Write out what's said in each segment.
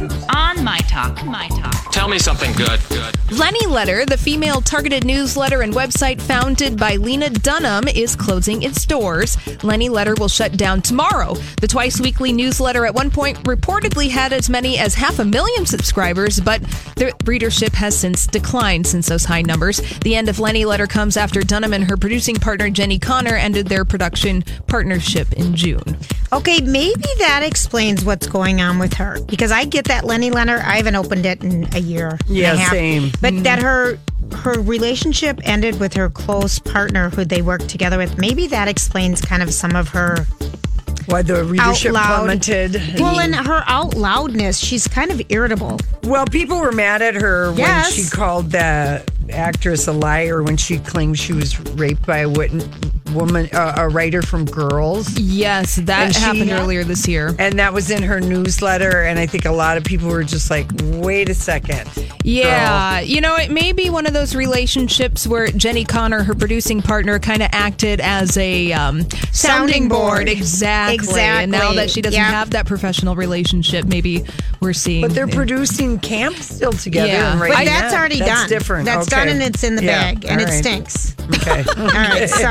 On My Talk. My Talk. Tell me something good. Good. Lenny Letter, the female targeted newsletter and website founded by Lena Dunham, is closing its doors. Lenny Letter will shut down tomorrow. The twice weekly newsletter at one point reportedly had as many as half a million subscribers, but the readership has since declined since those high numbers. The end of Lenny Letter comes after Dunham and her producing partner Jenni Konner ended their production partnership in June. Okay, maybe that explains what's going on with her because I get that Lenny Letter. I haven't opened it in a year. Yeah, a same. But mm. that her her relationship ended with her close partner who they worked together with. Maybe that explains kind of some of her Why the readership plummeted. Well, and her out loudness. She's kind of irritable. Well, people were mad at her Yes. when she called the actress a liar when she claimed she was raped by a wit- woman, uh, a writer from Girls. Yes, that And she- happened earlier this year. And that was in her newsletter. And I think a lot of people were just like, wait a second. Yeah, you know, it may be one of those relationships where Jenni Konner, her producing partner, kind of acted as a um, sounding, Sounding board. board. Exactly. And now that she doesn't Yeah. have that professional relationship, maybe we're seeing. But they're producing camp still together. Yeah. And But But that's that. already that's done. different. That's Okay. done and it's in the Yeah, bag and all it stinks. Okay. All right, so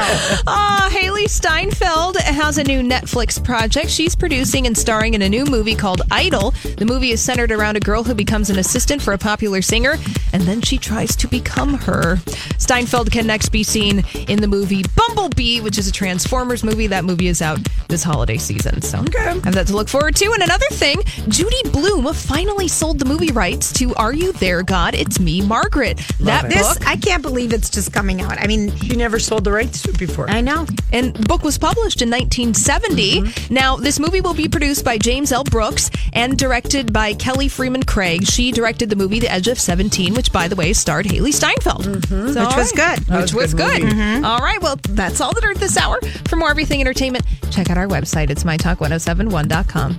Uh, Hailee Steinfeld has a new Netflix project. She's producing and starring in a new movie called Idol. The movie is centered around a girl who becomes an assistant for a popular singer, and then she tries to become her. Steinfeld can next be seen in the movie Bumblebee, which is a Transformers movie. That movie is out this holiday season, so I have that to look forward to. And another thing, Judy Blume finally sold the movie rights to Are You There, God? It's Me, Margaret. that this book. I can't believe it's just coming out. I mean, She never sold the rights to it before. I know. And the book was published in 1970. Mm-hmm. Now, this movie will be produced by James L. Brooks and directed by Kelly Fremon Craig. She directed the movie The Edge of 17, which, by the way, starred Hailee Steinfeld. Mm-hmm. So, Which was good. That Which was was a good good. movie. Mm-hmm. All right. Well, that's all that are this hour. For more everything entertainment, check out our website. It's mytalk1071.com.